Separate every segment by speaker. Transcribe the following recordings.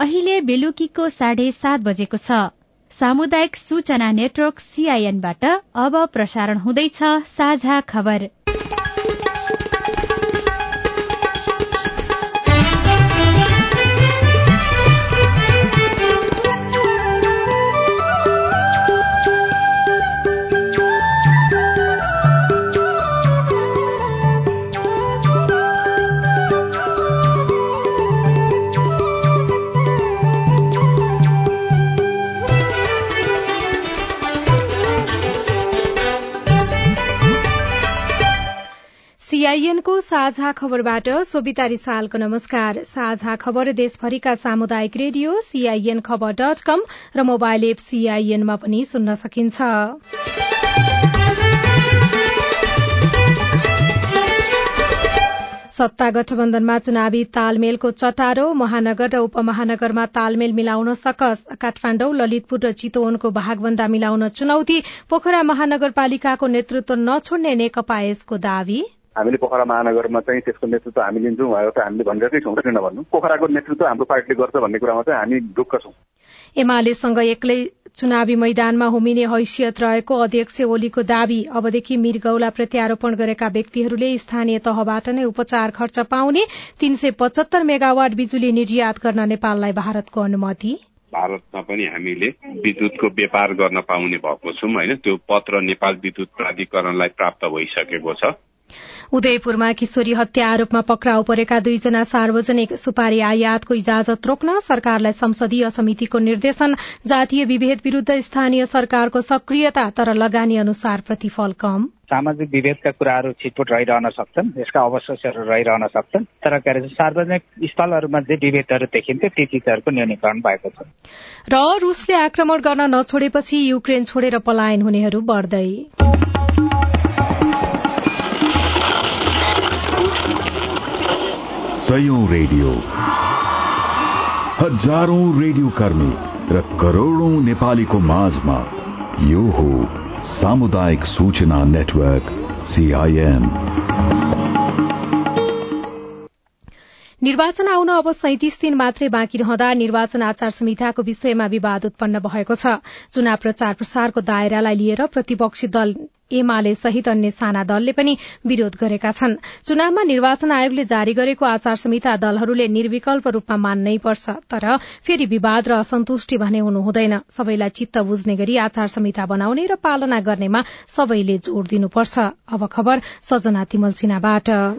Speaker 1: अहिले बेलुकीको साढे सात बजेको छ। सामुदायिक सूचना नेटवर्क सीआईएनबाट अब प्रसारण हुँदैछ साझा खबर।
Speaker 2: साझा खबरबाट सोभिता रिसालको नमस्कार। साझा खबर देशभरिका सामुदायिक रेडियो सीआईएन खबर डट कम र मोबाइल एप सीआईएनमा पनि सुन्न सकिन्छ। सत्ता गठबन्धनमा चुनावी तालमेलको चटारो महानगर र उपमहानगरमा तालमेल मिलाउन सकस। काठमाडौँ ललितपुर र चितवनको भागभण्डा मिलाउन चुनौती। पोखरा महानगरपालिकाको नेतृत्व नछोड्ने नेकपा यसको दावी।
Speaker 3: हामीले पोखरा महानगरमा चाहिँ त्यसको नेतृत्व हामी लिन्छौँ एउटा हामीले भनिरहेकै छौँ किन भन्नु? पोखराको नेतृत्व हाम्रो पार्टीले गर्छ भन्ने कुरामा चाहिँ हामी ढुक्क छौँ।
Speaker 2: एमालेसँग एक्लै चुनावी मैदानमा हुमिने हैसियत रहेको अध्यक्ष ओलीको दावी अबदेखि मृगौला प्रत्यारोपण गरेका व्यक्तिहरूले स्थानीय तहबाट नै उपचार खर्च पाउने तीन सय पचहत्तर मेगावाट बिजुली निर्यात गर्न नेपाललाई भारतको अनुमति।
Speaker 4: भारतमा पनि हामीले विद्युतको व्यापार गर्न पाउने भएको छौँ होइन? त्यो पत्र नेपाल विद्युत प्राधिकरणलाई प्राप्त भइसकेको छ।
Speaker 2: उदयपुरमा किशोरी हत्या आरोपमा पक्राउ परेका दुईजना सार्वजनिक सुपारी आयातको इजाजत रोक्न सरकारलाई संसदीय समितिको निर्देशन जातीय विभेद विरूद्ध स्थानीय सरकारको सक्रियता तर लगानी अनुसार प्रतिफल कम।
Speaker 5: सामाजिक विभेदका कुराहरू छिटपुट रहिरहन सक्छन् यसका अवशेषहरू रहिरहन सक्छन् तर के अरे सार्वजनिक स्थलहरूमा जे विभेदहरू देखिन्थ्यो ती चिजहरूको न्यूनीकरण भएको छ।
Speaker 2: र रूसले आक्रमण गर्न नछोडेपछि युक्रेन छोडेर पलायन हुनेहरू बढ्दै।
Speaker 6: सयौं रेडियो। हजारौं रेडियो कर्मी र करोड़ौं नेपालीको माझमा यो हो सामुदायिक सूचना नेटवर्क सीआईएन
Speaker 2: निर्वाचन आउन अब सैतिस दिन मात्रै बाँकी रहँदा निर्वाचन आचार संहिताको विषयमा विवाद उत्पन्न भएको छ। चुनाव प्रचार प्रसारको दायरालाई लिएर प्रतिपक्षी दल एमाले सहित अन्य साना दलले पनि विरोध गरेका छन्। चुनावमा निर्वाचन आयोगले जारी गरेको आचार संहिता दलहरूले निर्विकल्प रूपमा मान्नै पर्छ तर फेरि विवाद र असन्तुष्टि भने हुनु हुँदैन सबैलाई चित्त बुझ्ने गरी आचार संहिता बनाउने र पालना गर्नेमा सबैले जोड़ दिनुपर्छ। अब खबर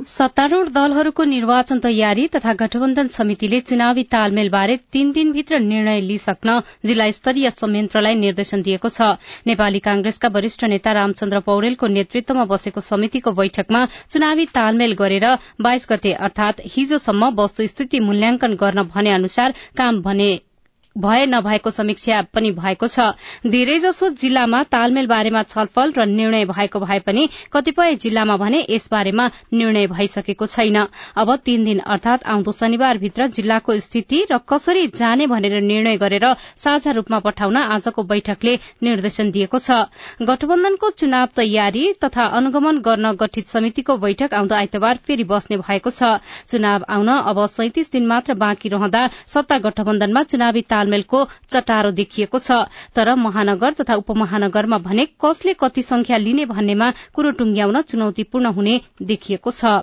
Speaker 7: सत्तारूढ़ दलहरूको निर्वाचन तयारी तथा गठबन्धन समितिले चुनावी तालमेलबारे तीन दिनभित्र निर्णय लिइसक्न जिल्ला स्तरीय संयन्त्रलाई निर्देशन दिएको छ। नेपाली कांग्रेसका वरिष्ठ नेता रामचन्द्र पौडेलको नेतृत्वमा बसेको समितिको बैठकमा चुनावी तालमेल गरेर बाइस गते अर्थात हिजोसम्म वस्तुस्थिति मूल्याङ्कन गर्न भने अनुसार काम भने भए नभएको समीक्षा पनि भएको छ। धेरैजसो जिल्लामा तालमेल बारेमा छलफल र निर्णय भएको भए पनि कतिपय जिल्लामा भने यसबारेमा निर्णय भइसकेको छैन। अब तीन दिन अर्थात आउँदो शनिबारभित्र जिल्लाको स्थिति र कसरी जाने भनेर निर्णय गरेर साझा रूपमा पठाउन आजको बैठकले निर्देशन दिएको छ। गठबन्धनको चुनाव तयारी तथा अनुगमन गर्न गठित समितिको बैठक आउँदो आइतबार फेरि बस्ने भएको छ। चुनाव आउन अब सैतिस दिन मात्र बाँकी रहँदा सत्ता गठबन्धनमा चुनावी ताल तालमेलको चटारो देखिएको छ। तर महानगर तथा उपमहानगरमा भने कसले कति संख्या लिने भन्नेमा कुरो टुंग्याउन चुनौतीपूर्ण हुने देखिएको छ।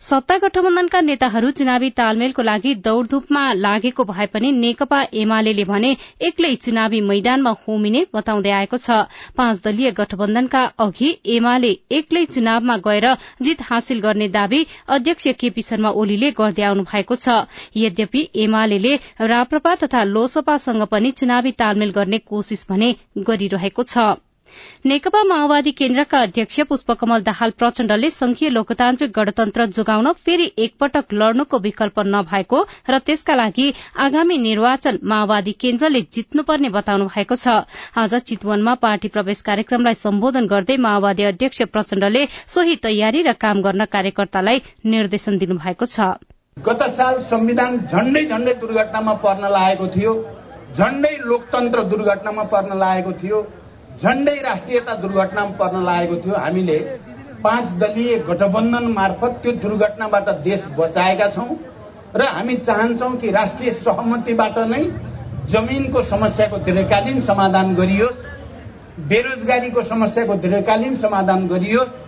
Speaker 7: सत्ता गठबन्धनका नेताहरू चुनावी तालमेलको लागि दौड़धूपमा लागेको भए पनि नेकपा एमाले भने एक्लै चुनावी मैदानमा होमिने बताउँदै आएको छ। पाँच दलीय गठबन्धनका अघि एमाले एक्लै चुनावमा गएर जित हासिल गर्ने दावी अध्यक्ष केपी शर्मा ओलीले गर्दै आउनु भएको छ। यद्यपि एमाले राप्रपा तथा लोसपासँग पनि चुनावी तालमेल गर्ने कोशिश भने गरिरहेको छ। नेकपा माओवादी केन्द्रका अध्यक्ष पुष्पकमल दाहाल प्रचण्डले संघीय लोकतान्त्रिक गणतन्त्र जोगाउन फेरि एकपटक लड्नुको विकल्प नभएको र त्यसका लागि आगामी निर्वाचन माओवादी केन्द्रले जित्नुपर्ने बताउनु भएको छ। आज चितवनमा पार्टी प्रवेश कार्यक्रमलाई सम्बोधन गर्दै माओवादी अध्यक्ष प्रचण्डले सोही तयारी र काम गर्न कार्यकर्तालाई निर्देशन दिनुभएको छ।
Speaker 8: गत साल संविधान झण्डै झण्डै दुर्घटनामा पर्न लागेको थियो। झण्डै लोकतन्त्र दुर्घटनामा पर्न लागेको थियो। झण्डै राष्ट्रियता दुर्घटनामा पर्न लागेको थियो। हामीले पाँच दलीय गठबन्धन मार्फत त्यो दुर्घटनाबाट देश बचाएका छौं र हामी चाहन्छौँ कि राष्ट्रिय सहमतिबाट नै जमिनको समस्याको दीर्घकालीन समाधान गरियोस् बेरोजगारीको समस्याको दीर्घकालीन समाधान गरियोस्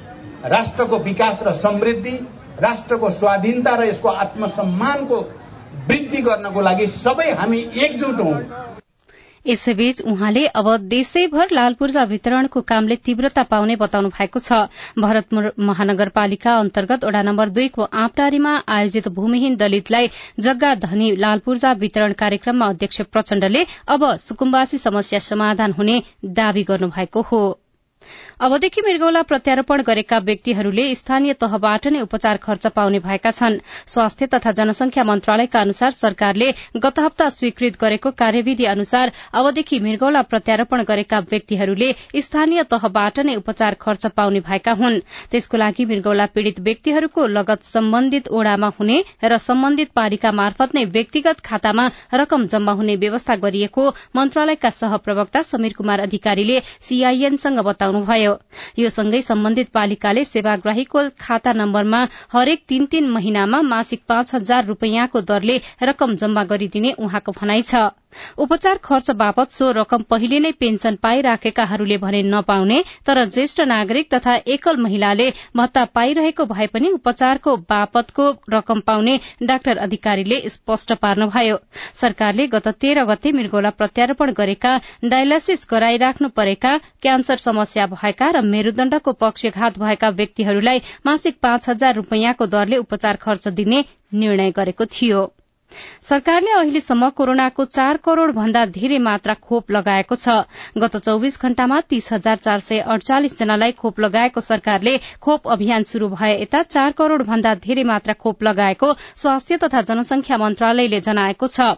Speaker 8: राष्ट्रको विकास र समृद्धि राष्ट्रको स्वाधीनता र यसको आत्मसम्मानको वृद्धि गर्नको लागि सबै हामी एकजुट हौं।
Speaker 7: यसैबीच उहाँले अब देशैभर लाल पूर्जा वितरणको कामले तीव्रता पाउने बताउनु भएको छ। भरतपुर महानगरपालिका अन्तर्गत वडा नम्बर दुईको आँपटारीमा आयोजित भूमिहीन दलितलाई जग्गा धनी लाल पूर्जा वितरण कार्यक्रममा अध्यक्ष प्रचण्डले अब सुकुम्बासी समस्या समाधान हुने दावी गर्नुभएको हो। अबदेखि मृगौला प्रत्यारोपण गरेका व्यक्तिहरूले स्थानीय तहबाट नै उपचार खर्च पाउने भएका छन्। स्वास्थ्य तथा जनसंख्या मन्त्रालयका अनुसार सरकारले गत हप्ता स्वीकृत गरेको कार्यविधि अनुसार अबदेखि मृगौला प्रत्यारोपण गरेका व्यक्तिहरूले स्थानीय तहबाट नै उपचार खर्च पाउने भएका हुन्। त्यसको लागि मृगौला पीड़ित व्यक्तिहरूको लगत सम्बन्धित ओड़ामा हुने र सम्बन्धित पालिका मार्फत नै व्यक्तिगत खातामा रकम जम्मा हुने व्यवस्था गरिएको मन्त्रालयका सहप्रवक्ता समीर कुमार अधिकारीले सीआईएनसँग बताउनुभयो। यो सँगै सम्बन्धित पालिकाले सेवाग्राहीको खाता नम्बरमा हरेक तीन तीन महिनामा मासिक पाँच हजार रूपियाँको दरले रकम जम्मा गरिदिने उहाँको भनाइ छ। उपचार खर्च बापत सो रकम पहिले नै पेन्सन पाइराखेकाहरूले भने नपाउने तर ज्येष्ठ नागरिक तथा एकल महिलाले भत्ता पाइरहेको भए पनि उपचारको बापतको रकम पाउने डाक्टर अधिकारीले स्पष्ट पार्नुभयो। सरकारले गत तेह्र गते मृगौला प्रत्यारोपण गरेका डायलासिस गराइराख्नु परेका क्यान्सर समस्या भएका र मेरूदण्डको पक्षघात भएका व्यक्तिहरूलाई मासिक पाँच हजार रूपियाँको दरले उपचार खर्च दिने निर्णय गरेको थियो। सरकारले अहिलेसम्म कोरोनाको चार करोड़ भन्दा धेरै मात्रा खोप लगाएको छ। गत चौविस घण्टामा तीस हजार चार सय अडचालिस जनालाई खोप लगाएको सरकारले खोप अभियान शुरू भए यता चार करोड़ भन्दा धेरै मात्रा खोप लगाएको स्वास्थ्य तथा जनसंख्या मन्त्रालयले जनाएको छ।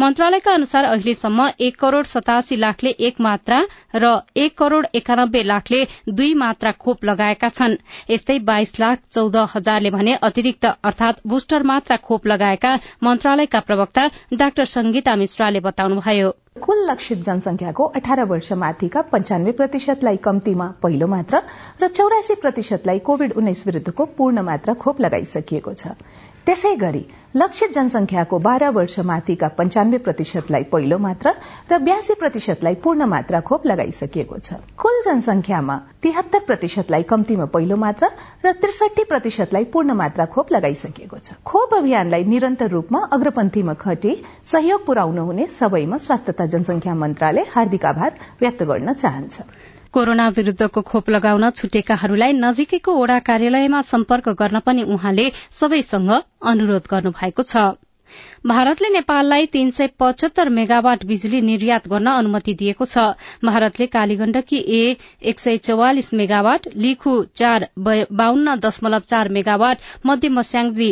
Speaker 7: मन्त्रालयका अनुसार अहिलेसम्म एक करोड़ सतासी लाखले एक मात्रा र एक करोड़ एकानब्बे लाखले दुई मात्रा खोप लगाएका छन्। यस्तै बाइस लाख चौध हजारले भने अतिरिक्त अर्थात बुस्टर मात्रा खोप लगाएका मन्त्रालय मन्त्रालयका प्रवक्ता डाक्टर संगीता मिश्राले बताउनुभयो।
Speaker 9: कुल लक्षित जनसंख्याको अठार वर्ष माथिका पञ्चानब्बे प्रतिशतलाई कम्तीमा पहिलो मात्रा र चौरासी प्रतिशतलाई कोविड उन्नाइस विरूद्धको पूर्ण मात्रा खोप लगाइसकिएको छ। त्यसै गरी लक्षित जनसंख्याको बाह्र वर्ष माथिका पञ्चानब्बे प्रतिशतलाई पहिलो मात्रा र ब्यासी प्रतिशतलाई पूर्ण मात्रा खोप लगाइसकिएको छ। कुल जनसंख्यामा तिहत्तर प्रतिशतलाई कम्तीमा पहिलो मात्रा र त्रिसठी प्रतिशतलाई पूर्ण मात्रा खोप लगाइसकिएको छ। खोप अभियानलाई निरन्तर रूपमा अग्रपन्थीमा खटी सहयोग पुर्याउनु हुने सबैमा स्वास्थ्य तथा जनसंख्या मन्त्रालय हार्दिक आभार व्यक्त गर्न चाहन्छ।
Speaker 7: कोरोना विरूद्धको खोप लगाउन छुटेकाहरूलाई नजिकैको ओडा कार्यालयमा सम्पर्क गर्न पनि उहाँले सबैसँग अनुरोध गर्नु भएको छ। भारतले नेपाललाई तीन सय पचहत्तर मेगावाट बिजुली निर्यात गर्न अनुमति दिएको छ। भारतले कालीगण्डकी ए एक सय चौवालिस मेगावाट लिखु चार बाहन्न दशमलव चार मेगावाट मध्य मस्याङदी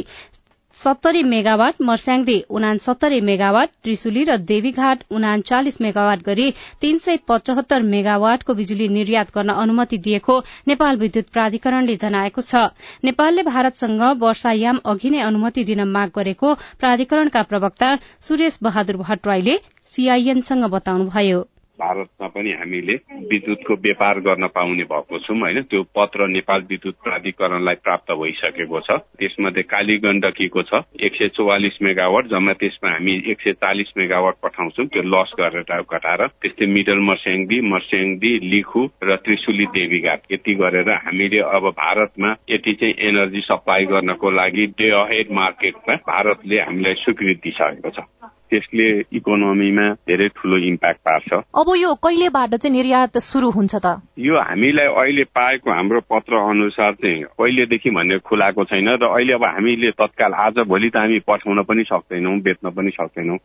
Speaker 7: सत्तरी मेगावाट मर्स्याङदी उनासत्तरी मेगावाट त्रिशुली र देवीघाट उनाचालिस मेगावाट गरी तीन सय पचहत्तर मेगावाटको बिजुली निर्यात गर्न अनुमति दिएको नेपाल विद्युत प्राधिकरणले जनाएको छ। नेपालले भारतसँग वर्षायाम अघि नै अनुमति दिन माग गरेको प्राधिकरणका प्रवक्ता सुरेश बहादुर भट्टराईले सीआईएनसँग बताउनुभयो।
Speaker 4: भारतमा पनि हामीले विद्युतको व्यापार गर्न पाउने भएको छौँ होइन? त्यो पत्र नेपाल विद्युत प्राधिकरणलाई प्राप्त भइसकेको छ। त्यसमध्ये काली गण्डकीको छ एक सय चौवालिस मेगावाट जम्मा त्यसमा हामी एक सय चालिस मेगावाट पठाउँछौँ। त्यो लस गरेर घटाएर त्यस्तै मिडल मर्स्याङदी मर्स्याङदी लिखु र त्रिशुली देवीघाट यति गरेर हामीले अब भारतमा यति चाहिँ एनर्जी सप्लाई गर्नको लागि डे अहेड मार्केटमा भारतले हामीलाई स्वीकृति दिइसकेको छ। त्यसले इकोनोमीमा धेरै ठुलो इम्प्याक्ट पार्छ।
Speaker 2: अब यो कहिलेबाट चाहिँ निर्यात सुरु हुन्छ त?
Speaker 4: यो हामीलाई अहिले पाएको हाम्रो पत्र अनुसार चाहिँ कहिलेदेखि भन्ने खुलाएको छैन र अहिले अब हामीले तत्काल आज भोलि त हामी पठाउन पनि सक्दैनौँ बेच्न पनि सक्दैनौँ।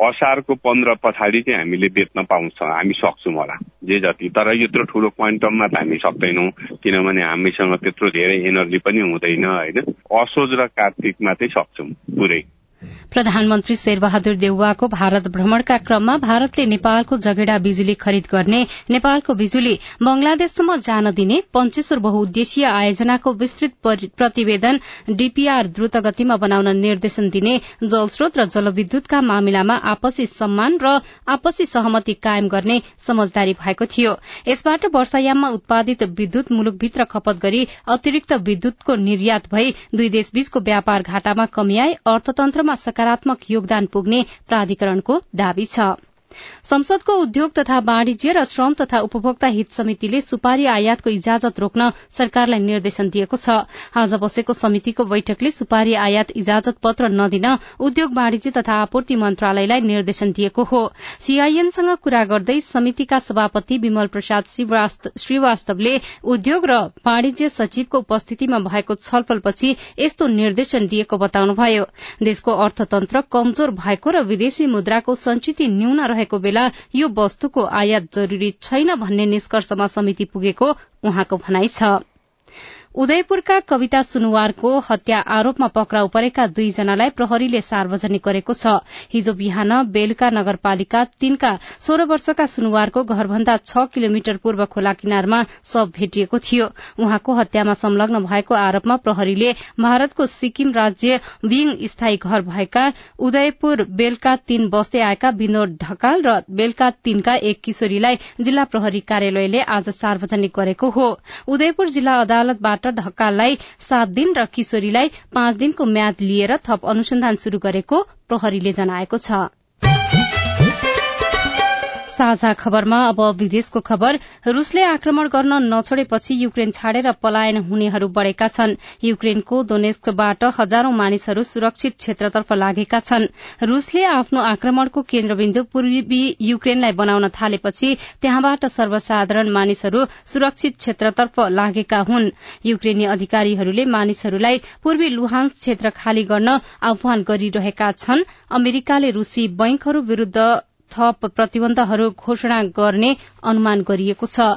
Speaker 4: असारको पन्ध्र पछाडि चाहिँ हामीले बेच्न पाउँछ हामी सक्छौँ होला जे जति। तर यत्रो ठुलो क्वान्टममा त हामी सक्दैनौँ किनभने हामीसँग त्यत्रो धेरै एनर्जी पनि हुँदैन होइन? असोज र कार्तिकमा चाहिँ सक्छौँ पुरै।
Speaker 7: प्रधानमन्त्री शेरबहादुर देउवाको भारत भ्रमणका क्रममा भारतले नेपालको जगेडा बिजुली खरिद गर्ने नेपालको बिजुली बंगलादेशसम्म जान दिने पञ्चेश्वर बहुउद्देशीय आयोजनाको विस्तृत प्रतिवेदन डीपीआर द्रुत गतिमा बनाउन निर्देशन दिने जलस्रोत र जलविद्युतका मामिलामा आपसी सम्मान र आपसी सहमति कायम गर्ने समझदारी भएको थियो। यसबाट वर्षायाममा उत्पादित विद्युत मुलुकभित्र खपत गरी अतिरिक्त विद्युतको निर्यात भई दुई देशबीचको व्यापार घाटामा कमी आए अर्थतन्त्रमा सकारात्मक योगदान पुग्ने प्राधिकरणको दावी छ। संसदको उद्योग तथा वाणिज्य र श्रम तथा उपभोक्ता हित समितिले सुपारी आयातको इजाजत रोक्न सरकारलाई निर्देशन दिएको छ। आज बसेको समितिको बैठकले सुपारी आयात इजाजत पत्र नदिन उद्योग वाणिज्य तथा आपूर्ति मन्त्रालयलाई निर्देशन दिएको हो। सीआईएनसँग कुरा गर्दै समितिका सभापति विमल प्रसाद श्रीवास्तवले उद्योग र वाणिज्य सचिवको उपस्थितिमा भएको छलफलपछि यस्तो निर्देशन दिएको बताउनुभयो। देशको अर्थतन्त्र कमजोर भएको र विदेशी मुद्राको संचिति न्यून रहेको बेला यो वस्तुको आयात जरूरी छैन भन्ने निष्कर्षमा समिति पुगेको उहाँको भनाइ छ। उदयपुरका कविता सुनुवारको हत्या आरोपमा पक्राउ परेका दुईजनालाई प्रहरीले सार्वजनिक गरेको छ। हिजो बिहान बेलुका नगरपालिका तीनका सोह्र वर्षका सुनुवारको घरभन्दा छ किलोमिटर पूर्व खोला किनारमा शव भेटिएको थियो। उहाँको हत्यामा संलग्न भएको आरोपमा प्रहरीले भारतको सिक्किम राज्य विङ स्थायी घर भएका उदयपुर बेलका तीन बस्दै आएका विनोद ढकाल र बेलका तीनका एक किशोरीलाई जिल्ला प्रहरी कार्यालयले आज सार्वजनिक गरेको हो। उदयपुर जिल्ला अदालतबाट ढकाललाई सात दिन र किशोरीलाई पाँच दिनको म्याद लिएर थप अनुसन्धान शुरू गरेको प्रहरीले जनाएको छ। साझा खबरमा अब विदेशको खबर। रूसले आक्रमण गर्न नछोडेपछि युक्रेन छाडेर पलायन हुनेहरू बढ़ेका छन्। युक्रेनको दोनेस्कबाट हजारौं मानिसहरू सुरक्षित क्षेत्रतर्फ लागेका छन्। रूसले आफ्नो आक्रमणको केन्द्रबिन्दु पूर्वी युक्रेनलाई बनाउन थालेपछि त्यहाँबाट सर्वसाधारण मानिसहरू सुरक्षित क्षेत्रतर्फ लागेका हुन्। युक्रेनी अधिकारीहरूले मानिसहरूलाई पूर्वी लुहान्स क्षेत्र खाली गर्न आह्वान गरिरहेका छन्। अमेरिकाले रूसी बैंकहरू विरूद्ध थप प्रतिबन्धहरू घोषणा गर्ने अनुमान गरिएको छ।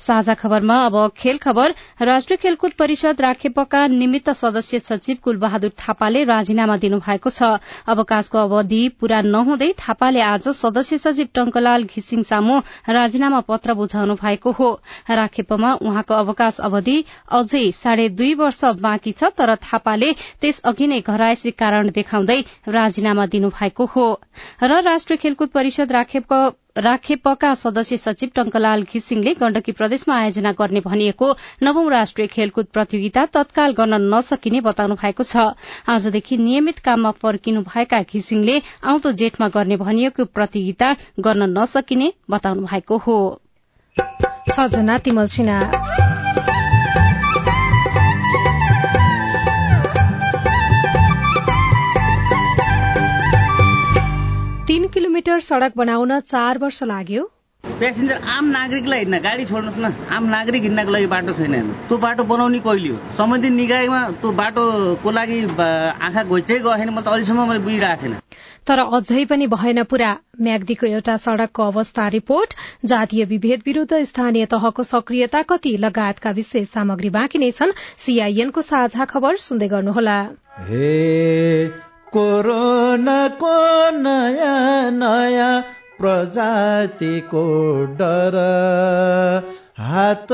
Speaker 7: साझा खबरमा अब खेल खबर। राष्ट्रिय खेलकुद परिषद राखेपका निमित्त सदस्य सचिव कुलबहादुर थापाले राजीनामा दिनुभएको छ। अवकाशको अवधि पूरा नहुँदै थापाले आज सदस्य सचिव टंकलाल घिसिङ सामु राजीनामा पत्र बुझाउनु भएको हो। राखेपमा उहाँको अवकाश अवधि अझै साढे दुई वर्ष बाँकी छ तर थापाले त्यसअघि नै घरायसी कारण देखाउँदै राजीनामा दिनुभएको हो। र राष्ट्रिय खेलकुद परिषद राखेपको राखेपका सदस्य सचिव टंकलाल घिसिङले गण्डकी प्रदेशमा आयोजना गर्ने भनिएको नवौं राष्ट्रिय खेलकुद प्रतियोगिता तत्काल गर्न नसकिने बताउनु भएको छ। आजदेखि नियमित काममा फर्किनु भएका घिसिङले आउँदो जेठमा गर्ने भनिएको प्रतियोगिता गर्न नसकिने बताउनु भएको हो।
Speaker 2: किलोमिटर सड़क बनाउन चार वर्ष लाग्यो।
Speaker 10: प्यासेन्जर आम नागरिकलाई हिँड्न गाडी छोड्नुहोस् न। आम नागरिक हिँड्नको लागि बाटो छैन त्यो बाटो बनाउने कहिले हो? सम्बन्धित निकायमा त्यो बाटोको लागि आँखा घोइचै गयो भने म त अहिलेसम्म मैले बुझिरहेको थिएन
Speaker 2: तर अझै पनि भएन पूरा। म्याग्दीको एउटा सड़कको अवस्था रिपोर्ट। जातीय विभेद विरूद्ध स्थानीय तहको सक्रियता कति? लगायतका विशेष सामग्री बाँकी नै छन्। सीआईएनको साझा खबर सुन्दै गर्नुहोला।
Speaker 11: कोरोनाको नयाँ नयाँ प्रजातिको डर। हात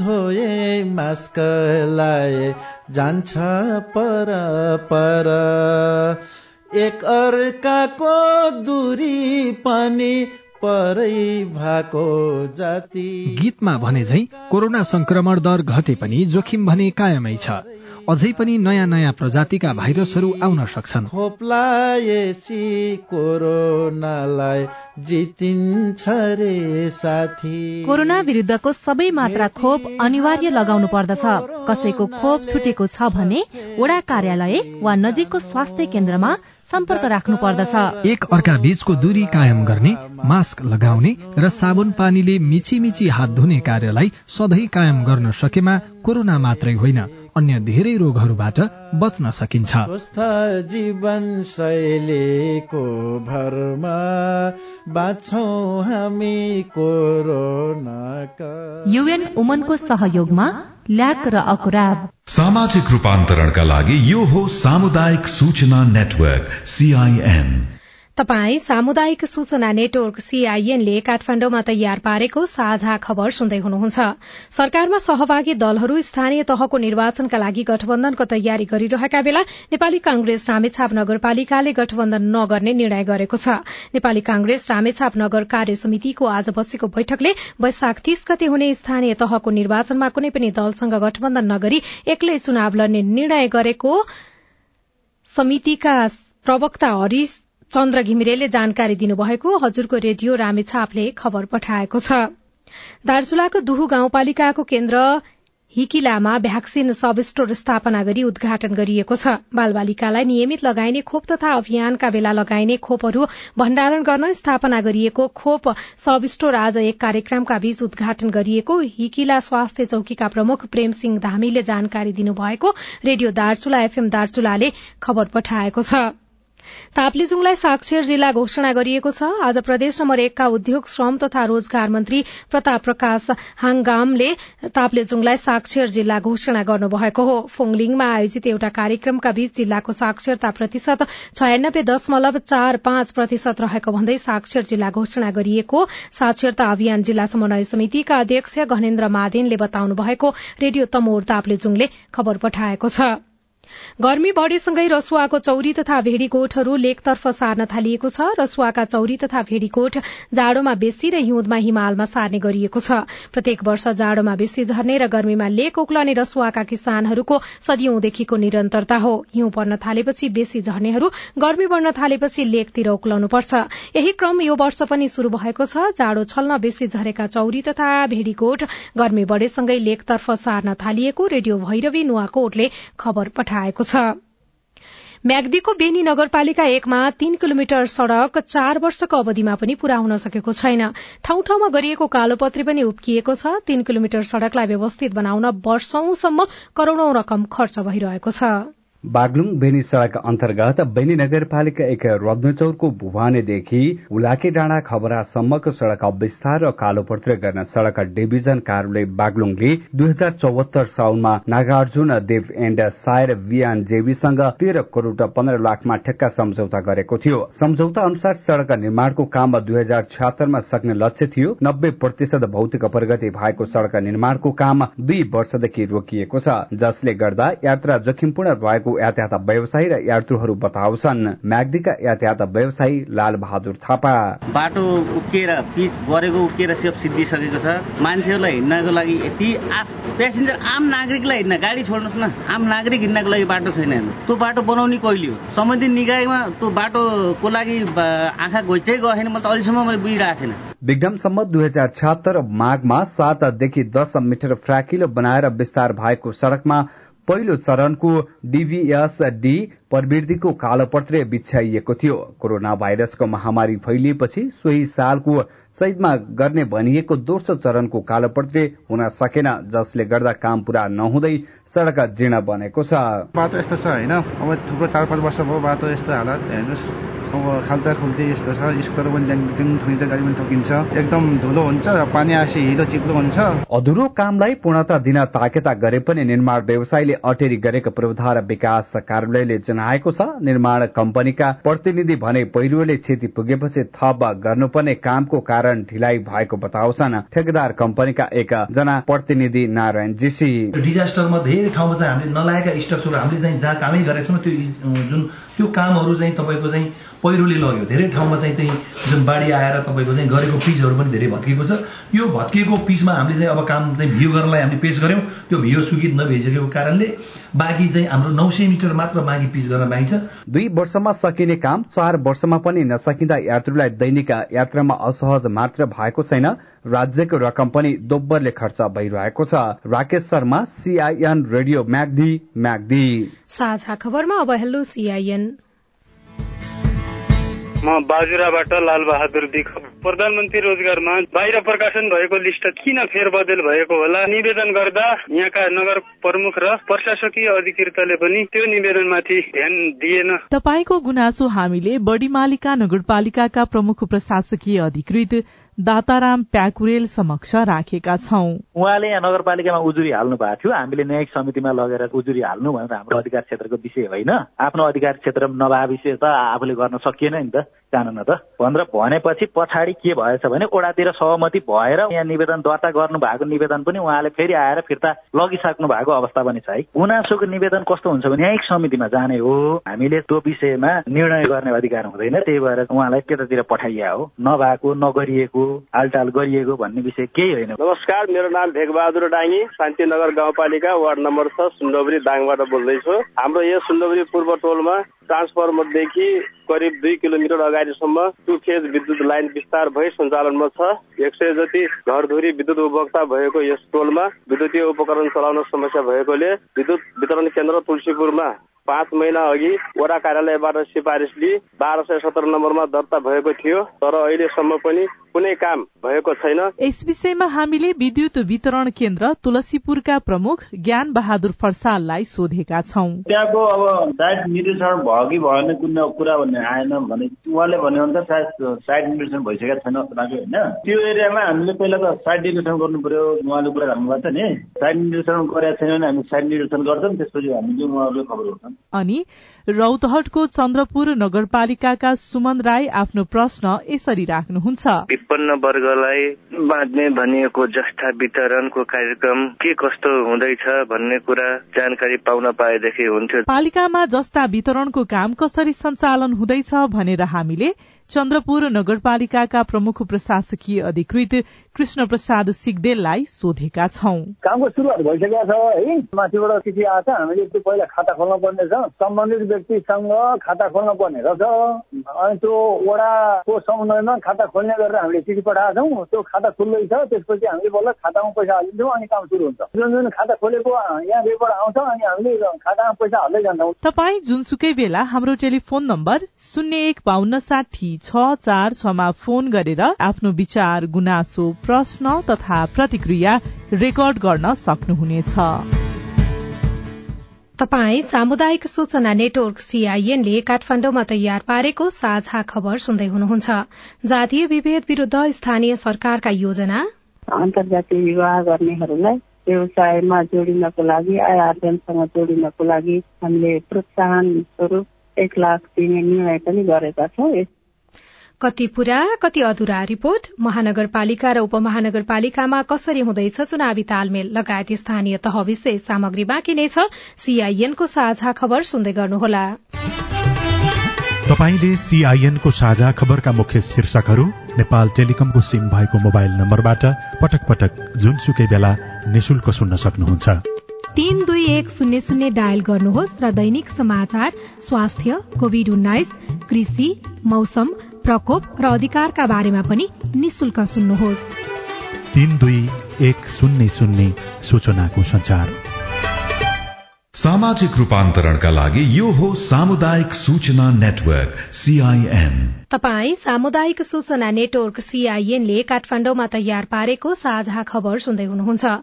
Speaker 11: धोए मास्क लाए जान्छ पर पर। एक अर्काको दूरी पनि परै भएको जाति।
Speaker 12: गीतमा भने झै कोरोना संक्रमण दर घटे पनि जोखिम भने कायमै छ। अझै पनि नयाँ नयाँ प्रजातिका भाइरसहरू आउन सक्छन्।
Speaker 11: कोरोनालाई जितिन्छ रे साथी।
Speaker 13: कोरोना विरुद्धको सबै मात्रा खोप अनिवार्य लगाउनु पर्दछ। कसैको खोप छुटेको छ भने वडा कार्यालय वा नजिकको स्वास्थ्य केन्द्रमा सम्पर्क राख्नु पर्दछ।
Speaker 12: एक अर्का बीचको दूरी कायम गर्ने मास्क लगाउने र साबुन पानीले मिची मिची हात धुने कार्यलाई सधैँ कायम गर्न सकेमा कोरोना मात्रै होइन। अन्य धेरै रोगहरूबाट बच्न सकिन्छ।
Speaker 11: जीवन शैलीको भरमा बाँच्छौँ हामी कोरोनाका।
Speaker 13: युएन उमनको सहयोगमा ल्याक र अकुराब।
Speaker 6: सामाजिक रूपान्तरणका लागि यो हो सामुदायिक सूचना नेटवर्क सीआईएन
Speaker 2: तपाई सामुदायिक सूचना नेटवर्क सीआईएनले काठमाण्डुमा तयार पारेको साझा खबर सुन्दै हुनुहुन्छ। सरकारमा सहभागी दलहरू स्थानीय तहको निर्वाचनका लागि गठबन्धनको तयारी गरिरहेका बेला नेपाली कांग्रेस रामेछाप नगरपालिकाले गठबन्धन नगर्ने निर्णय गरेको छ। नेपाली कांग्रेस रामेछाप नगर कार्य समितिको आज बसेको बैठकले वैशाख तीस गते हुने स्थानीय तहको निर्वाचनमा कुनै पनि दलसँग गठबन्धन नगरी एक्लै चुनाव लड्ने निर्णय गरेको समितिका प्रवक्ता हरिश चन्द्र घिमिरेले जानकारी दिनुभएको हजुरको रेडियो रामेछापले खबर पठाएको छ। दार्चुलाको दुहु गाउँपालिकाको केन्द्र हिकिलामा भ्याक्सिन सब स्टोर स्थापना गरी उद्घाटन गरिएको छ। बालबालिकालाई नियमित लगाइने खोप तथा अभियानका बेला लगाइने खोपहरू भण्डारण गर्न स्थापना गरिएको खोप सब स्टोर आज एक कार्यक्रमका बीच उद्घाटन गरिएको हिकिला स्वास्थ्य चौकीका प्रमुख प्रेम सिंह धामीले जानकारी दिनुभएको रेडियो दार्चुला एफएम दार्चुलाले खबर पठाएको छ। ताप्लेजुङलाई साक्षर जिल्ला घोषणा गरिएको छ। आज प्रदेश नम्बर एकका उद्योग श्रम तथा रोजगार मन्त्री प्रताप प्रकाश हाङगामले ताप्लेजुङलाई साक्षर जिल्ला घोषणा गर्नुभएको हो। फोङलिङमा आयोजित एउटा कार्यक्रमका बीच जिल्लाको साक्षरता प्रतिशत छयानब्बे दशमलव चार पाँच प्रतिशत रहेको भन्दै साक्षर जिल्ला घोषणा गरिएको साक्षरता अभियान जिल्ला समन्वय समितिका अध्यक्ष घनेन्द्र मादेनले बताउनु भएको रेडियो तमोर ताप्लेजुङले खबर पठाएको छ। गर्मी बढ़ेसँगै रसुवाको चौरी तथा भेड़ीकोटहरू लेकतर्फ सार्न थालिएको छ। रसुवाका चौरी तथा भेड़ीकोट जाड़ोमा बेसी र हिउँदमा हिमालमा सार्ने गरिएको छ। प्रत्येक वर्ष जाड़ोमा बेसी झर्ने र गर्मीमा लेक उक्लने रसुवाका किसानहरूको सदियौंदेखिको निरन्तरता हो। हिउँ पर्न थालेपछि बेसी झर्नेहरू गर्मी बढ़न थालेपछि लेकतिर उक्लाउनुपर्छ यही क्रम यो वर्ष पनि शुरू भएको छ। जाड़ो छल्न बेसी झरेका चौरी तथा भेड़ीकोट गर्मी बढ़ेसँगै लेकतर्फ सार्न थालिएको रेडियो भैरवी नुवाकोटले खबर पठाएको छ। म्याग्दीको बेनी नगरपालिका एकमा तीन किलोमिटर सड़क चार वर्षको अवधिमा पनि पूरा हुन सकेको छैन। ठाउँ ठाउँमा गरिएको कालोपत्री पनि उप्किएको छ। तीन किलोमिटर सड़कलाई व्यवस्थित बनाउन वर्षौंसम्म करोड़ौं रकम खर्च भइरहेको छ।
Speaker 14: बागलुङ बेनी सड़क अन्तर्गत बेनी नगरपालिका एक रत्नचौरको भुवानेदेखि उलाके डाँडा खबरासम्मको सड़क विस्तार र कालोपत्र गर्न सड़क डिभिजन कार्यालय बागलुङले दुई हजार चौहत्तर साउनमा नागार्जुन देव एण्ड सायर वियान जेबीसँग तेह्र करोड़ पन्ध्र लाखमा ठेक्का सम्झौता गरेको थियो। सम्झौता अनुसार सड़क निर्माणको काम दुई हजार छत्तरमा सक्ने लक्ष्य थियो। नब्बे प्रतिशत भौतिक प्रगति भएको सड़क निर्माणको काम दुई वर्षदेखि रोकिएको छ जसले गर्दा यात्रा जोखिमपूर्ण रहेको यातायात व्यवसायी र यात्रुहरू बताउँछन्। म्याग्दीका यातायात व्यवसायी लाल बहादुर थापा।
Speaker 10: बाटो उक्किएर पिच बरेको उक्किएर सेप सिद्धिसकेको छ। मान्छेहरूलाई हिँड्नको लागि यति आस पेसेन्जर आम नागरिकलाई हिँड्न गाडी छोड्नुहोस् न। आम नागरिक हिँड्नको लागि बाटो छैन त्यो बाटो बनाउने कहिले हो? सम्बन्धित निकायमा त्यो बाटोको लागि आँखा घोइचै गएन। म त अहिलेसम्म मैले बुझिरहेको थिएन
Speaker 14: विक्रमसम्म दुई हजार छत्तर माघमा सातदेखि दस मिटर फ्राकिलो बनाएर विस्तार भएको सड़कमा पहिलो चरणको डिभीएसडी प्रवृत्तिको कालोपत्रे बिछ्याइएको थियो। कोरोना भाइरसको महामारी फैलिएपछि सोही सालको चैतमा गर्ने भनिएको दोस्रो चरणको कालोपत्रे हुन सकेन जसले गर्दा काम पूरा नहुँदै सड़क जीर्ण बनेको छ।
Speaker 15: बाटो यस्तो छ होइन? अब थुप्रो चार पाँच वर्ष भयो बाटो यस्तो हालत हेर्नुहोस्। अब खाल्टा खुल्टी यस्तो छ स्कुटर पनि त्यहाँदेखि ठुकिन्छ गाडी पनि ठोकिन्छ एकदम धुलो हुन्छ पानी आएपछि हिलो चिप्लो हुन्छ।
Speaker 14: अधुरो कामलाई पूर्णता दिन ताकेता गरे पनि निर्माण व्यवसायीले अटेरी गरेको पूर्वाधार विकास कार्यालयले जनाएको छ। निर्माण कम्पनीका प्रतिनिधि भने पहिरोले क्षति पुगेपछि थप गर्नुपर्ने कामको कारण ढिलाइ भएको बताउँछन्। ठेकेदार कम्पनीका एक जना प्रतिनिधि नारायण जीसी।
Speaker 16: डिजास्टरमा धेरै ठाउँमा चाहिँ हामीले नलागेका स्ट्रक्चर हामीले चाहिँ जहाँ कामै गरेका छौँ त्यो जुन त्यो कामहरू चाहिँ तपाईँको चाहिँ पहिरोले लग्यो। धेरै ठाउँमा चाहिँ त्यही जुन बाढी आएर तपाईँको चाहिँ गरेको पिचहरू पनि धेरै भत्किएको छ। यो भत्किएको पिचमा हामीले चाहिँ अब काम चाहिँ भियो गर्नलाई हामीले पेश गर्यौँ त्यो भियो स्वीकृत नभइसकेको कारणले बाँकी चाहिँ हाम्रो नौ सय मिटर मात्र बाँकी पिच गर्न बाँकी छ।
Speaker 14: दुई वर्षमा सकिने काम चार वर्षमा पनि नसकिँदा यात्रुलाई दैनिक यात्रामा असहज मात्र भएको छैन। राज्यको रकम पनि दोब्बरले खर्च भइरहेको छ। Rakesh Sharma CIN radio Myagdi Myagdi.
Speaker 2: साझा खबरमा अब हेलो सीआईएन
Speaker 17: म बाजुराबाट लालबहादुर दिख प्रधानमन्त्री रोजगारमा बाहिर प्रकाशन भएको लिस्ट किन फेरबदल भएको होला निवेदन गर्दा यहाँका नगर प्रमुख र प्रशासकीय अधिकृतले पनि त्यो निवेदनमाथि ध्यान दिएन।
Speaker 18: तपाईँको गुनासो हामीले बडीमालिका नगरपालिकाका प्रमुख प्रशासकीय अधिकृत दाताराम प्याकुरेल समक्ष राखेका छौं।
Speaker 19: उहाँले यहाँ नगरपालिकामा उजुरी हाल्नु भएको थियो। हामीले न्यायिक समितिमा लगेर उजुरी हाल्नु भनेर हाम्रो अधिकार क्षेत्रको विषय होइन। आफ्नो अधिकार क्षेत्र नभए विषय त आफूले गर्न सकिएन नि त कानुन त। भनेर भनेपछि पछाडि के भएछ भने ओडातिर सहमति भएर यहाँ निवेदन दर्ता गर्नु भएको निवेदन पनि उहाँले फेरि आएर फिर्ता लगिसक्नु भएको अवस्था पनि छ है। गुनासोको निवेदन कस्तो हुन्छ भने न्यायिक समितिमा जाने हो। हामीले त्यो विषयमा निर्णय गर्ने अधिकार हुँदैन। त्यही भएर उहाँलाई त्यतातिर पठाइया हो। नभएको नगरिएको हालटाल गरिएको भन्ने विषय केही होइन।
Speaker 20: नमस्कार मेरो नाम भेगबहादुर डाङ्गी शान्तिनगर गाउँपालिका वार्ड नम्बर छ सुन्दोबरी दाङबाट बोल्दैछु। हाम्रो यो सुन्दोबरी पूर्व टोलमा ट्रान्सफर्मरदेखि करिब दुई किलोमिटर अगाडिसम्म टु फेज विद्युत लाइन विस्तार भई सञ्चालनमा छ। एक सय जति घरधुरी विद्युत उपभोक्ता भएको यस टोलमा विद्युतीय उपकरण चलाउन समस्या भएकोले विद्युत वितरण केन्द्र तुलसीपुरमा पाँच महिना अघि वडा कार्यालयबाट सिफारिस लिई बाह्र सय सत्र नम्बरमा दर्ता भएको थियो तर अहिलेसम्म पनि कुनै काम भएको छैन।
Speaker 18: यस विषयमा हामीले विद्युत वितरण केन्द्र तुलसीपुरका प्रमुख ज्ञान बहादुर फर्साललाई सोधेका छौं।
Speaker 21: त्यहाँको अब साइड निर्देशन भयो कि भएन कुनै कुरा भन्ने आएन भने उहाँले भने अनुसार सायद साइड निर्देशन भइसकेको छैन होइन। त्यो एरियामा हामीले पहिला त साइड निर्देशन गर्नु पर्यो उहाँले कुरा गर्नुभएको छ नि। साइड निर्देशन गरेका छैन भने हामी साइड निर्देशन गर्छौँ त्यसपछि हामीले उहाँहरूले खबर गर्छौँ।
Speaker 18: अनि रौतहटको चन्द्रपुर नगरपालिकाका सुमन राई आफ्नो प्रश्न यसरी राख्नुहुन्छ।
Speaker 22: विपन्न वर्गलाई बाँध्ने भनिएको जस्ता वितरणको कार्यक्रम के कस्तो हुँदैछ भन्ने कुरा जानकारी पाउन पाएदेखि हुन्थ्यो।
Speaker 18: पालिकामा जस्ता वितरणको काम कसरी सञ्चालन हुँदैछ भनेर हामीले चन्द्रपुर नगरपालिकाका प्रमुख प्रशासकीय अधिकृत कृष्ण प्रसाद सिगदेललाई सोधेका छौं।
Speaker 23: कामको सुरुवात भइसकेको छ है। माथिबाट चिठी आएको छ हामीले त्यो पहिला खाता खोल्न पर्ने छ। सम्बन्धित व्यक्तिसँग खाता खोल्न पर्ने रहेछ। अनि त्यो वडाको समन्वयमा खाता खोल्ने गरेर हामीले चिठी पठाएका छौँ। त्यो खाता खुल्दैछ त्यसपछि हामीले बल्ल खातामा पैसा हालिदिन्छौँ अनि काम सुरु हुन्छ। जुन जुन खाता खोलेको यहाँ बेबाट आउँछ अनि हामीले खातामा पैसा हाल्दै जान्छौँ।
Speaker 18: तपाईँ जुनसुकै बेला हाम्रो टेलिफोन नम्बर शून्य एक बान्न साठी छ चार छमा फोन गरेर आफ्नो विचार गुनासो प्रश्न तथा प्रतिक्रिया रेकर्ड गर्न सक्नुहुनेछ।
Speaker 2: तपाई सामुदायिक सूचना नेटवर्क सीआईएनले काठमाण्डुमा तयार पारेको साझा खबर सुन्दै हुनुहुन्छ। जातीय विभेद विरूद्ध स्थानीय सरकारका योजना?
Speaker 24: अन्तर्जातीय विवाह गर्नेहरूलाई व्यवसायमा जोडिनको लागि आय आर्जनसँग जोडिनको लागि हामीले प्रोत्साहन स्वरूप एक लाख दिने निर्णय पनि गरेका छौँ।
Speaker 2: कति पूरा कति अधुरा रिपोर्ट महानगरपालिका र उपमहानगरपालिकामा कसरी हुँदैछ चुनावी तालमेल? लगायत स्थानीय तह विशेष सामग्री बाँकी नै छ। सीआईएनको साझा खबर सुन्दै गर्नुहोला।
Speaker 25: तपाईँले सीआईएनको साझा खबरका मुख्य शीर्षकहरू नेपाल टेलिकमको सिम भएको मोबाइल नम्बरबाट पटक पटक जुनसुकै बेला निशुल्क सुन्न सक्नुहुन्छ।
Speaker 2: तीन दुई एक शून्य शून्य डायल गर्नुहोस् र दैनिक समाचार स्वास्थ्य कोविड उन्नाइस कृषि मौसम प्रकोप र अधिकारका बारेमा पनि निशुल्क सुन्नुहोस्।
Speaker 25: तीन दुई एक शून्य शून्य सूचनाको संचार
Speaker 6: सामाजिक रूपान्तरणका लागि यो हो सामुदायिक सूचना नेटवर्क सीआईएन
Speaker 2: तपाई सामुदायिक सूचना नेटवर्क सीआईएनले काठमाण्डुमा तयार पारेको साझा खबर सुन्दै हुनुहुन्छ।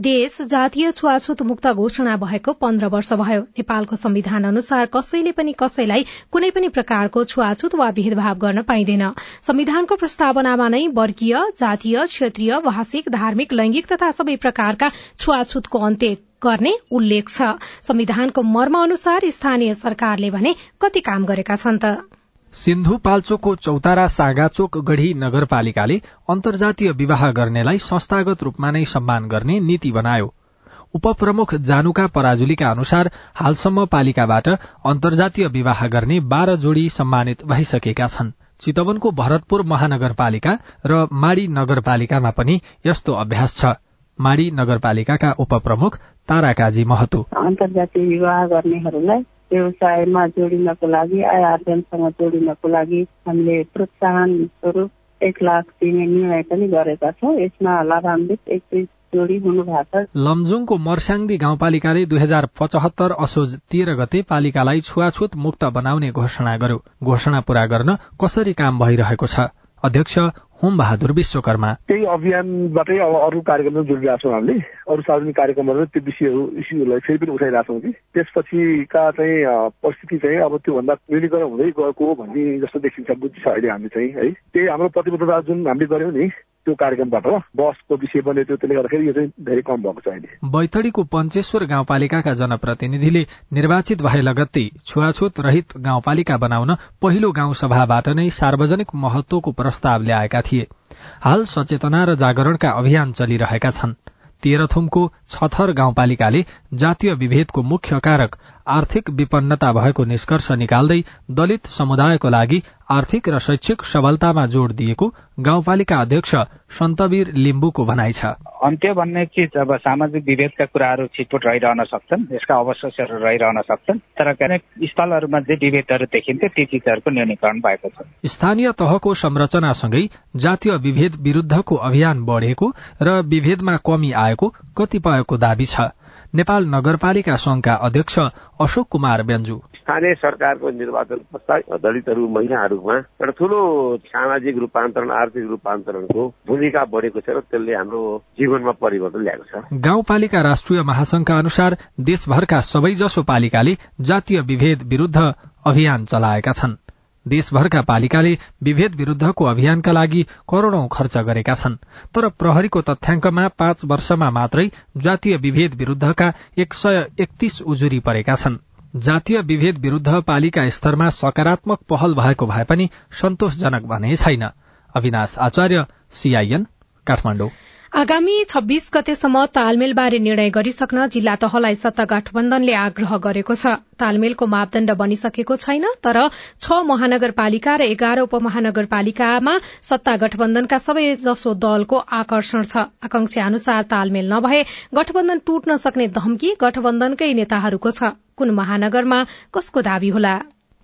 Speaker 2: देश जातीय छुवाछुत मुक्त घोषणा भएको पन्ध्र वर्ष भयो। नेपालको संविधान अनुसार कसैले पनि कसैलाई कुनै पनि प्रकारको छुवाछुत वा भेदभाव गर्न पाइँदैन। संविधानको प्रस्तावनामा नै वर्गीय जातीय क्षेत्रीय भाषिक धार्मिक लैंगिक तथा सबै प्रकारका छुवाछुतको अन्त्य गर्ने उल्लेख छ। संविधानको मर्म अनुसार स्थानीय सरकारले भने कति काम गरेका छन् त?
Speaker 12: सिन्धुपाल्चोकको चौतारा सागाचोक गढ़ी नगरपालिकाले अन्तर्जातीय विवाह गर्नेलाई संस्थागत रूपमा नै सम्मान गर्ने नीति बनायो। उपप्रमुख जानुका पराजुलीका अनुसार हालसम्म पालिकाबाट अन्तर्जातीय विवाह गर्ने बाह्र जोड़ी सम्मानित भइसकेका छन्। चितवनको भरतपुर महानगरपालिका र माडी नगरपालिकामा पनि यस्तो अभ्यास छ। माडी नगरपालिकाका उपप्रमुख तारा काजी महतो।
Speaker 24: अन्तर्जातीय विवाह गर्नेहरूलाई व्यवसायमा जोडिनको लागि आय आर्जनसँग जोडिनको लागि हामीले प्रोत्साहन स्वरूप एक लाख दिने निर्णय पनि गरेका छौँ। यसमा लाभान्वित एक जोडी हुनु भएको छ।
Speaker 12: लमजुङको मर्स्याङदी गाउँपालिकाले दुई हजार पचहत्तर असोज तेह्र गते पालिकालाई छुवाछुत मुक्त बनाउने घोषणा गर्यो। घोषणा पूरा गर्न कसरी काम भइरहेको छ? अध्यक्ष होम बहादुर विश्वकर्मा।
Speaker 26: त्यही अभियानबाटै अब अरू कार्यक्रममा जोडिरहेको छौँ हामीले। अरू सार्वजनिक कार्यक्रमहरू त्यो विषयहरू इस्युहरूलाई फेरि पनि उठाइरहेको छौँ कि। त्यसपछिका चाहिँ परिस्थिति चाहिँ अब त्योभन्दा न्यूनीकरण हुँदै गएको भन्ने जस्तो देखिन्छ बुझ्छ अहिले हामी चाहिँ है। त्यही हाम्रो प्रतिबद्धता जुन हामीले गर्यौँ नि त्यो कार्यक्रमबाट बसको विषय बन्यो त्यो त्यसले गर्दाखेरि यो चाहिँ धेरै कम भएको छ अहिले।
Speaker 12: बैतडीको पञ्चेश्वर गाउँपालिकाका जनप्रतिनिधिले निर्वाचित भए लगत्तै छुवाछुत रहित गाउँपालिका बनाउन पहिलो गाउँ सभाबाट नै सार्वजनिक महत्वको प्रस्ताव ल्याएका थिए। हाल सचेतना र जागरणका अभियान चलिरहेका छन्। तेह्रथुमको छथर गाउँपालिकाले जातीय विभेदको मुख्य कारक आर्थिक विपन्नता भएको निष्कर्ष निकाल्दै दलित समुदायको लागि आर्थिक र शैक्षिक सबलतामा जोड़ दिएको गाउँपालिका अध्यक्ष सन्तवीर लिम्बुको भनाइ छ।
Speaker 27: अन्त्य भन्ने चिज अब सामाजिक विभेदका कुराहरू छिटपुट रहिरहन सक्छन् यसका अवशेषहरू रहिरहन सक्छन् तर स्थलहरूमा जे विभेदहरू देखिन्थ्यो ती चिजहरूको न्यूनीकरण भएको छ।
Speaker 12: स्थानीय तहको संरचनासँगै जातीय विभेद विरूद्धको अभियान बढ़ेको र विभेदमा कमी आएको कतिपयको दावी छ। नेपाल नगरपालिका संघका अध्यक्ष अशोक कुमार बेन्जू
Speaker 28: स्थानीय सरकारको निर्वाचन पश्चात दलितहरू महिलाहरूमा एउटा ठूलो सामाजिक रूपान्तरण आर्थिक रूपान्तरणको भूमिका बढेको छ र त्यसले हाम्रो जीवनमा परिवर्तन ल्याएको छ।
Speaker 12: गाउँपालिका राष्ट्रिय महासंघका अनुसार देशभरका सबैजसो पालिकाले जातीय विभेद विरूद्ध अभियान चलाएका छन्। देशभरका पालिकाले विभेद विरूद्धको अभियानका लागि करोड़ौं खर्च गरेका छन्। तर प्रहरीको तथ्याङ्कमा पाँच वर्षमा मात्रै जातीय विभेद विरूद्धका एक सय एकतीस उजुरी परेका छन्। जातीय विभेद विरूद्ध पालिका स्तरमा सकारात्मक पहल भएको भए पनि सन्तोषजनक भने छैन। अविनाश आचार्य सीआईएन काठमाडौँ।
Speaker 2: आगामी छब्बीस गतेसम्म तालमेलबारे निर्णय गरिसक्न जिल्ला तहलाई सत्ता गठबन्धनले आग्रह गरेको छ। तालमेलको मापदण्ड बनिसकेको छैन तर छ महानगरपालिका र एघार उपमहानगरपालिकामा सत्ता गठबन्धनका सबै जसो दलको आकर्षण छ। आकांक्षा अनुसार तालमेल नभए गठबन्धन टुट्न सक्ने धम्की गठबन्धनकै नेताहरूको छ। कुन महानगरमा कसको दावी होला?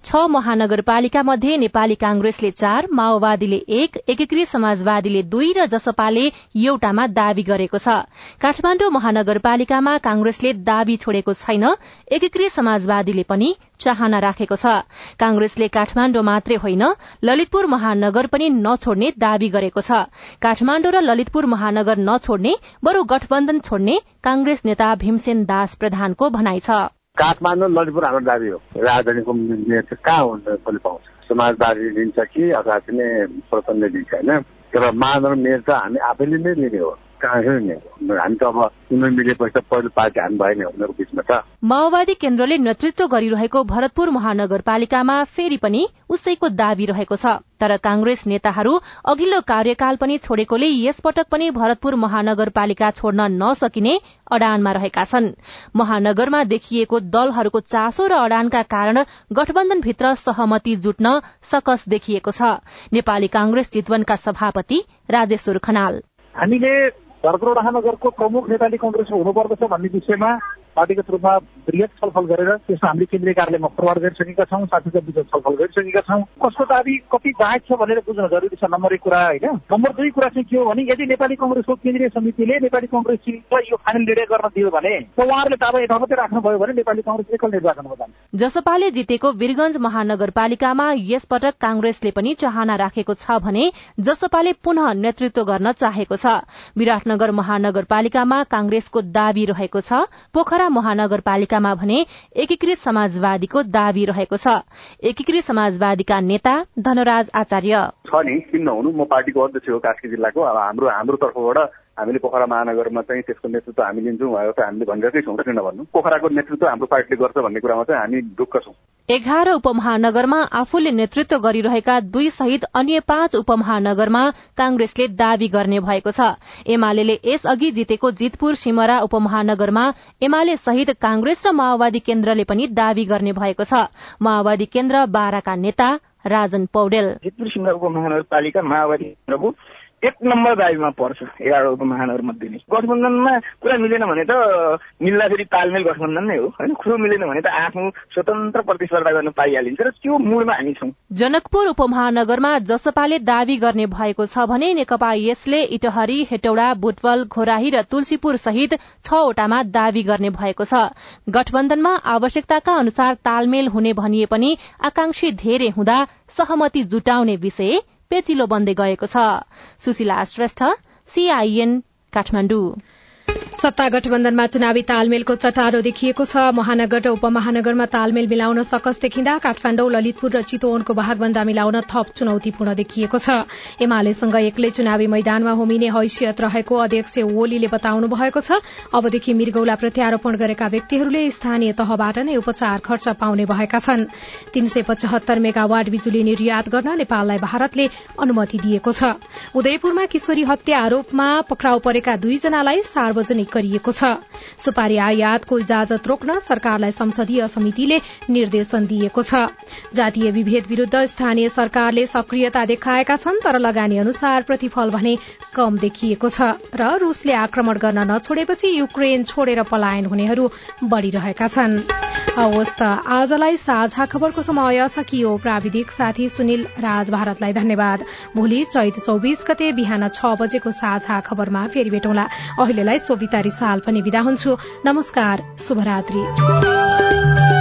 Speaker 13: छ महानगरपालिका मध्ये नेपाली कांग्रेसले चार माओवादीले एक एकीकृत समाजवादीले दुई र जसपाले एउटामा दावी गरेको छ। काठमाण्डु महानगरपालिकामा कांग्रेसले दावी छोडेको छैन एकीकृत समाजवादीले पनि चाहना राखेको छ। कांग्रेसले काठमाण्डु मात्रै होइन ललितपुर महानगर पनि नछोड्ने दावी गरेको छ। काठमाण्डु र ललितपुर महानगर नछोड्ने बरू गठबन्धन छोड्ने कांग्रेस नेता भीमसेन दास प्रधानको भनाइ छ।
Speaker 21: काठमाडौँ ललितपुर हाम्रो दाबी हो। राजधानीको मेयर कहाँ हुन्छ कसले पाउँछ। समाजवादी लिन्छ कि अथवा चाहिँ स्वतन्त्र लिन्छ होइन? तर महानगर मेयर त हामी आफैले नै लिने हो।
Speaker 13: माओवादी केन्द्रले नेतृत्व गरिरहेको भरतपुर महानगरपालिकामा फेरि पनि उसैको दावी रहेको छ। तर कांग्रेस नेताहरू अघिल्लो कार्यकाल पनि छोडेकोले यसपटक पनि भरतपुर महानगरपालिका छोड्न नसकिने अडानमा रहेका छन्। महानगरमा देखिएको दलहरूको चासो र अडानका कारण गठबन्धनभित्र सहमति जुट्न सकस देखिएको छ। नेपाली कांग्रेस चितवनका सभापति राजेश्वर खनाल।
Speaker 29: हामीले भरतपुर महानगरको प्रमुख नेपाली कङ्ग्रेसमा हुनुपर्दछ भन्ने विषयमा पार्टीगत रूपमा वृहत छलफल गरेर त्यसमा हामीले केन्द्रीय कार्यालयमा फरवार्ड गरिसकेका छौँ साथीका बिच छलफल गरिसकेका छौँ। कसको दाबी कति बाहेक छ भनेर बुझ्न जरुरी छ नम्बर एक कुरा होइन। नम्बर दुई कुरा चाहिँ के हो भने यदि नेपाली कङ्ग्रेसको केन्द्रीय समितिले नेपाली कङ्ग्रेस चिजलाई यो फाइनल निर्णय गर्न दियो भने उहाँहरूले दावा यता मात्रै राख्नुभयो भने नेपाली कङ्ग्रेस एकल निर्वाचनमा जान्छ।
Speaker 13: जसपाले जितेको वीरगंज महानगरपालिकामा यसपटक कांग्रेसले पनि चाहना राखेको छ भने जसपाले पुनः नेतृत्व गर्न चाहेको छ। विराटनगर महानगरपालिकामा कांग्रेसको दावी रहेको छ। पोखरा महानगरपालिकामा भने एकीकृत समाजवादीको दावी रहेको छ। एकीकृत समाजवादीका नेता धनराज आचार्य।
Speaker 21: छ नि किन नहुनु? म पार्टीको अध्यक्ष हो कास्की जिल्लाको। अब हाम्रो हाम्रो तर्फबाट हामीले पोखरा महानगरमा चाहिँ त्यसको नेतृत्व हामी लिन्छौँ भनेर हामी भनिरहेकै छौँ किन भन्नु? पोखराको नेतृत्व हाम्रो पार्टीले गर्छ भन्ने कुरामा चाहिँ हामी ढुक्क छौँ।
Speaker 13: एघार उपमहानगरमा आफूले नेतृत्व गरिरहेका दुई सहित अन्य पाँच उपमहानगरमा कांग्रेसले दावी गर्ने भएको छ। एमाले यसअघि जितेको जितपुर सिमरा उपमहानगरमा एमाले सहित कांग्रेस र माओवादी केन्द्रले पनि दावी गर्ने भएको छ। माओवादी केन्द्र बाह्रका नेता राजन पौडेल।
Speaker 29: जितपुर सिमरा उपमहानगरपालिका माओवादी केन्द्रको एक नम्बर दाबीमा पर्छ एघार उपमहानगर मध्ये नै। गठबन्धनमा कुरा मिलेन भने त मिल्दाखेरि तालमेल गठबन्धन नै हो। होइन खुरो मिलेन भने त आफ्नो स्वतन्त्र प्रतिस्पर्धा गर्न पाइहालिन्छ र त्यो मूडमा हामी छौँ।
Speaker 13: जनकपुर उपमहानगरमा जसपाले दावी गर्ने भएको छ भने नेकपा यसले इटहरी हेटौडा बुटवल घोराही र तुलसीपुर सहित छवटामा दावी गर्ने भएको छ। गठबन्धनमा आवश्यकताका अनुसार तालमेल हुने भनिए पनि आकांक्षी धेरै हुँदा सहमति जुटाउने विषय पेचिलो बन्दै गएको छ। सुशीला श्रेष्ठ सीआईएन काठमाडौँ।
Speaker 2: सत्ता गठबन्धनमा चुनावी तालमेलको चटारो देखिएको छ। महानगर र उपमहानगरमा तालमेल मिलाउन सकस देखिँदा काठमाडौँ ललितपुर र चितवनको भागभन्दा मिलाउन थप चुनौतीपूर्ण देखिएको छ। एमालेसँग एक्लै चुनावी मैदानमा होमिने हैसियत रहेको अध्यक्ष ओलीले बताउनु भएको छ। अबदेखि मृगौला प्रत्यारोपण गरेका व्यक्तिहरूले स्थानीय तहबाट नै उपचार खर्च पाउने भएका छन्। तीन सय पचहत्तर मेगावाट बिजुली निर्यात गर्न नेपाललाई भारतले अनुमति दिएको छ। उदयपुरमा किशोरी हत्या आरोपमा पक्राउ परेका दुईजनालाई सार्वजनिक सार्वजनिक गरिएको छ। सुपारी आयातको इजाजत रोक्न सरकारलाई संसदीय समितिले निर्देशन दिएको छ। जातीय विभेद विरूद्ध स्थानीय सरकारले सक्रियता देखाएका छन् तर लगानी अनुसार प्रतिफल भने कम देखिएको छ र रूसले आक्रमण गर्न नछोडेपछि युक्रेन छोडेर पलायन हुनेहरू बढ़िरहेका छन्। आजलाई साझा खबरको समय सकियो। प्राविधिक साथी सुनिल राज भारतलाई धन्यवाद। भोलि चैत चौबिस गते बिहान छ बजेको साझा खबरमा फेरि भेटौँला। अहिलेलाई सरिता रिसाल पनि विदा हुन्छु। नमस्कार शुभरात्री।